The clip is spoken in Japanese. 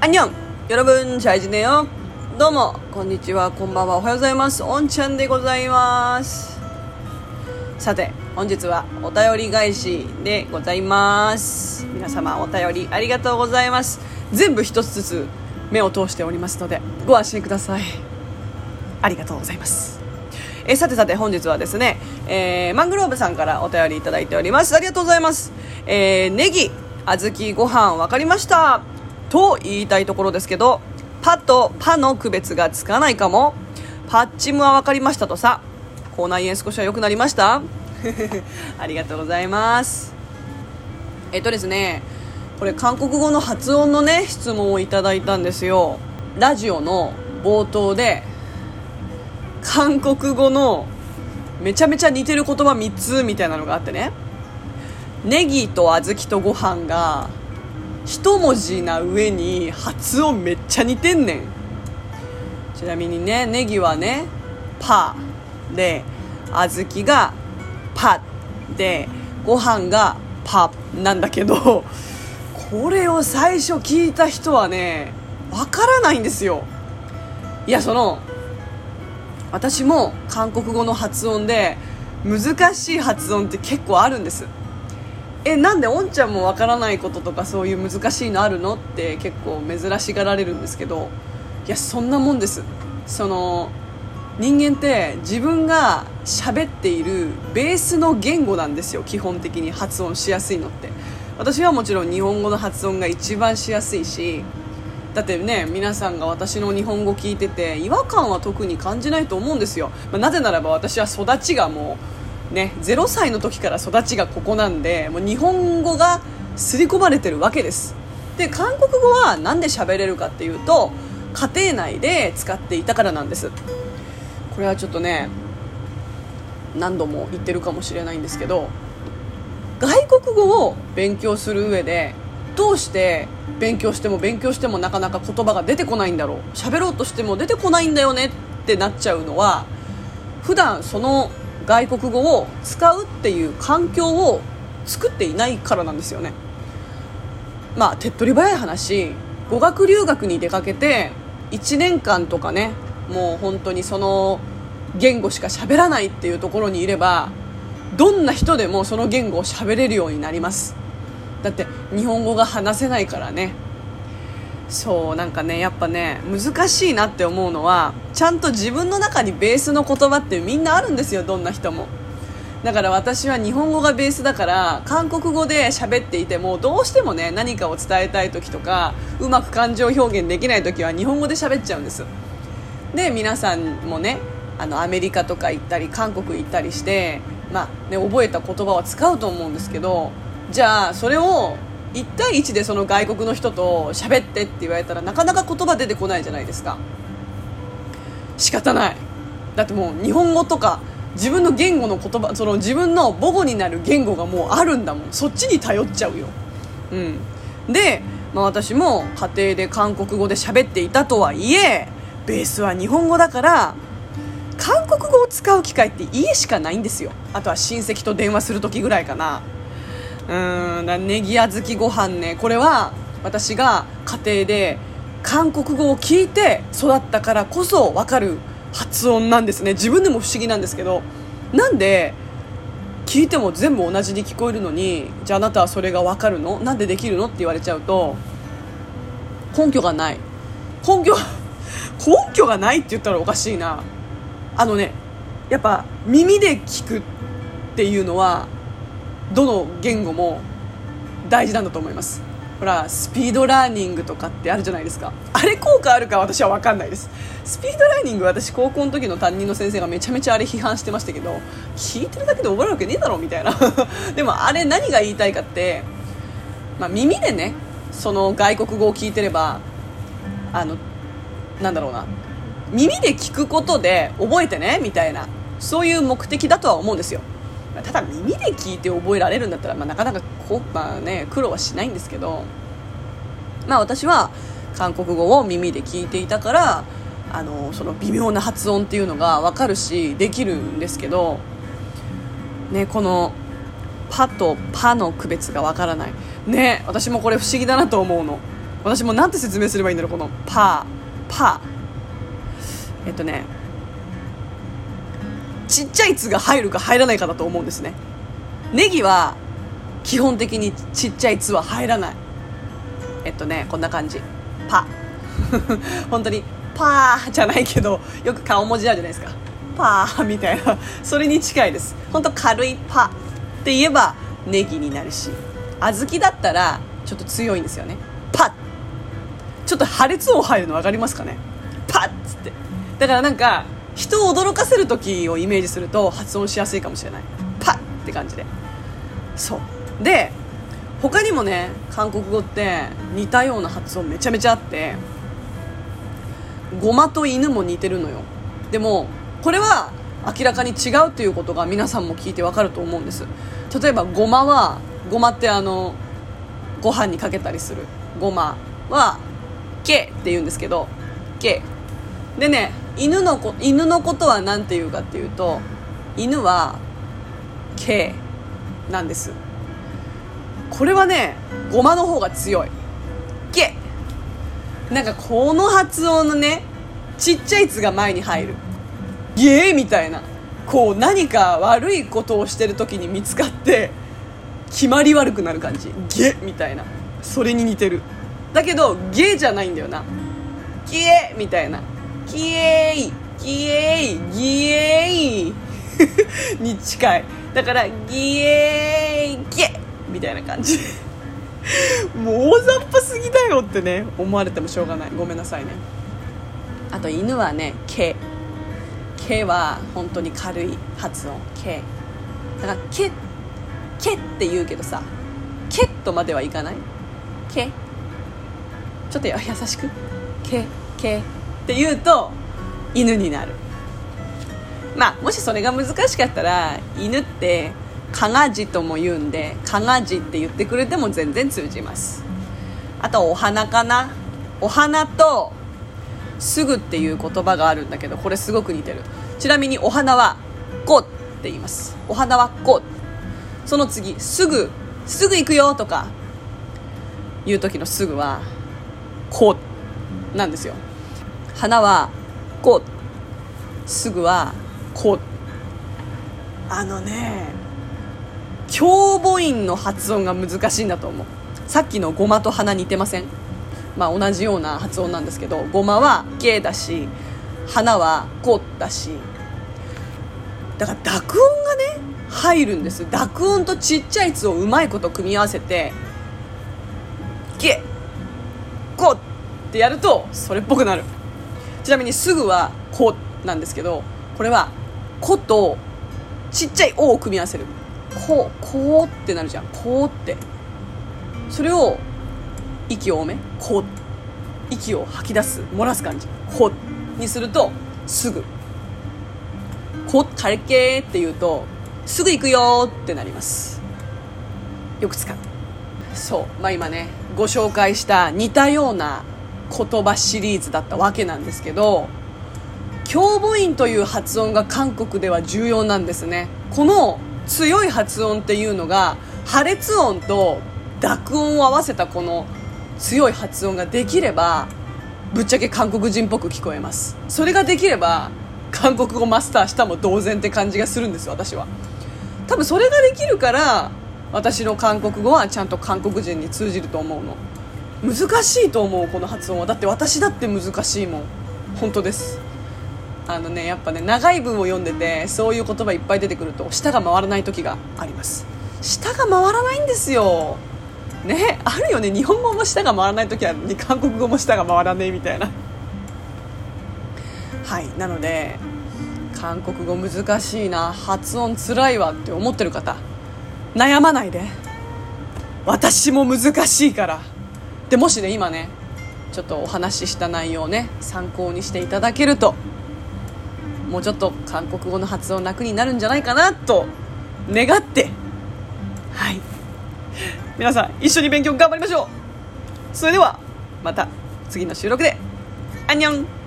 アンニョン여러분잘지내요どうもこんにちはこんばんはおはようございますおんちゃんでございますさて本日はお便り返しでございます皆様お便りありがとうございます全部一つずつ目を通しておりますのでご安心くださいありがとうございますえさてさて本日はですね、えー、マングローブさんからお便りいただいておりますありがとうございます、えー、ネギ小豆ご飯分かりました と言いたいところですけどパとパの区別がつかないかも。パッチムは分かりましたとさ。口内炎少しは良くなりました？ありがとうございます。えっとですねこれ韓国語の発音のね質問をいただいたんですよ。ラジオの冒頭で韓国語のめちゃめちゃ似てる言葉3つみたいなのがあってね。ネギと小豆とご飯が一文字な上に発音めっちゃ似てんねん。ちなみにねネギはねパーで小豆がパで。ご飯がパ。なんだけどこれを最初聞いた人はねわからないんですよ。いやその私も韓国語の発音で難しい発音って結構あるんです。えなんでおんちゃんもわからないこととかそういう難しいのあるのって結構珍しがられるんですけどいやそんなもんです。その人間って自分が喋っているベースの言語なんですよ基本的に発音しやすいのって。私はもちろん日本語の発音が一番しやすいしだってね皆さんが私の日本語聞いてて違和感は特に感じないと思うんですよ、まあ、なぜならば私は育ちがもうね、0歳の時から育ちがここなんでもう日本語が刷り込まれてるわけです。で韓国語は何で喋れるかっていうと家庭内で使っていたからなんです。これはちょっとね何度も言ってるかもしれないんですけど外国語を勉強する上でどうして勉強しても勉強してもなかなか言葉が出てこないんだろう。喋ろうとしても出てこないんだよねってなっちゃうのは普段その外国語を使うっていう環境を作っていないからなんですよね。まあ手っ取り早い話語学留学に出かけて1年間とかねもう本当にその言語しか喋らないっていうところにいればどんな人でもその言語を喋れるようになります。だって日本語が話せないからねそうなんかねやっぱね難しいなって思うのはちゃんと自分の中にベースの言葉ってみんなあるんですよどんな人も。だから私は日本語がベースだから韓国語で喋っていてもどうしてもね何かを伝えたい時とかうまく感情表現できない時は日本語で喋っちゃうんですで皆さんもねあのアメリカとか行ったり韓国行ったりして、まあね、覚えた言葉は使うと思うんですけどじゃあそれを1対1でその外国の人と喋ってって言われたらなかなか言葉出てこないじゃないですか。仕方ない。だってもう日本語とか自分の言語の言葉その自分の母語になる言語がもうあるんだもん。そっちに頼っちゃうよ。うん。で、まあ、私も家庭で韓国語で喋っていたとはいえベースは日本語だから韓国語を使う機会って家しかないんですよ。あとは親戚と電話する時ぐらいかな。うんネギ小豆ご飯ね。これは私が家庭で韓国語を聞いて育ったからこそ分かる発音なんですね。自分でも不思議なんですけど。なんで聞いても全部同じに聞こえるのにじゃああなたはそれが分かるの？なんでできるの？って言われちゃうと根拠がない。根拠 根拠がないって言ったらおかしいな。あのねやっぱ耳で聞くっていうのはどの言語も大事なんだと思います。ほらスピードラーニングとかってあるじゃないですか。あれ効果あるか私は分かんないです。スピードラーニング私高校の時の担任の先生がめちゃめちゃあれ批判してましたけど聞いてるだけで覚えるわけねえだろみたいな。でもあれ何が言いたいかって、まあ、耳でねその外国語を聞いてればあのなんだろうな。耳で聞くことで覚えてねみたいな。そういう目的だとは思うんですよ。ただ耳で聞いて覚えられるんだったら、まあ、なかなかこ、まあね、苦労はしないんですけど、まあ、私は韓国語を耳で聞いていたからあのその微妙な発音っていうのが分かるしできるんですけど、ね、この「パ」と「パ」の区別が分からない。ね私もこれ不思議だなと思うの。私も何て説明すればいいんだろうこのパパ。えっとねちっちゃい「つ」が入るか入らないかだと思うんですね。ネギは基本的にちっちゃい「つ」は入らない。えっとねこんな感じ。パ。本当にパーじゃないけどよく顔文字あるじゃないですか。パーみたいな。それに近いです。本当軽いパって言えばネギになるし。小豆だったらちょっと強いんですよね。パッ。ちょっと破裂音入るの分かりますかね。パッつって。だからなんか人を驚かせる時をイメージすると発音しやすいかもしれない。パッって感じで。そう。で他にもね韓国語って似たような発音めちゃめちゃあってごまと犬も似てるのよ。でもこれは明らかに違うっていうことが皆さんも聞いてわかると思うんです。例えばごまはごまってあのご飯にかけたりする。ごまは「け」って言うんですけど「け」でね犬のこ犬のことは何て言うかっていうと犬は「け」なんです。これはねごまの方が強い「け」なんかこの発音のねちっちゃい「つ」が前に入る「ゲー」みたいな。こう何か悪いことをしてる時に見つかって決まり悪くなる感じ「ゲ」みたいな。それに似てる。だけど「ゲ」じゃないんだよな「ゲー」みたいな「キエイ」「ギエイ」「ギエイ」に近い。だから「ギエイゲ」みたいな感じ。もう大雑把すぎだよってね思われてもしょうがない。ごめんなさいね。あと犬はね「毛」「毛」は本当に軽い発音「毛」だから「毛」「毛」って言うけどさ「毛」とまではいかない「毛」ちょっと優しく「毛」「毛」って言うと犬になる。まあもしそれが難しかったら犬ってかがじとも言うんでかがじって言ってくれても全然通じます。あとお花かな。お花とすぐっていう言葉があるんだけどこれすごく似てる。ちなみにお花はこって言います。お花はこ。その次すぐすぐ行くよとか言う時のすぐはこなんですよ。花はこうすぐはこう。あのね凶母音の発音が難しいんだと思う。さっきのごまと花似てません？まあ同じような発音なんですけどごまは「ゲ」だし花は「こ」だし。だから濁音がね入るんです濁音とちっちゃい「つ」をうまいこと組み合わせて「ゲ」「こ」ってやるとそれっぽくなる。ちなみに「すぐ」は「こ」なんですけどこれは「こ」とちっちゃい「お」を組み合わせる。ここってなるじゃん。こって。それを息を多めこ息を吐き出す漏らす感じ。こにするとすぐ。こうかけって言うとすぐ行くよってなります。よく使う。そう。まあ今ねご紹介した似たような言葉シリーズだったわけなんですけど凶母音という発音が韓国では重要なんですね。この強い発音っていうのが破裂音と濁音を合わせたこの強い発音ができればぶっちゃけ韓国人っぽく聞こえます。それができれば韓国語マスターしたも同然って感じがするんです私は。多分それができるから私の韓国語はちゃんと韓国人に通じると思うの。難しいと思うこの発音は。だって私だって難しいもん。本当です。あのねやっぱね長い文を読んでてそういう言葉いっぱい出てくると舌が回らない時があります。舌が回らないんですよ。ねあるよね。日本語も舌が回らない時は韓国語も舌が回らねえみたいな。はい。なので韓国語難しいな。発音つらいわって思ってる方悩まないで。私も難しいから。でもしね今ねちょっとお話しした内容をね参考にしていただけるともうちょっと韓国語の発音楽になるんじゃないかなと願ってはい。皆さん一緒に勉強頑張りましょう。それではまた次の収録で。アンニョン。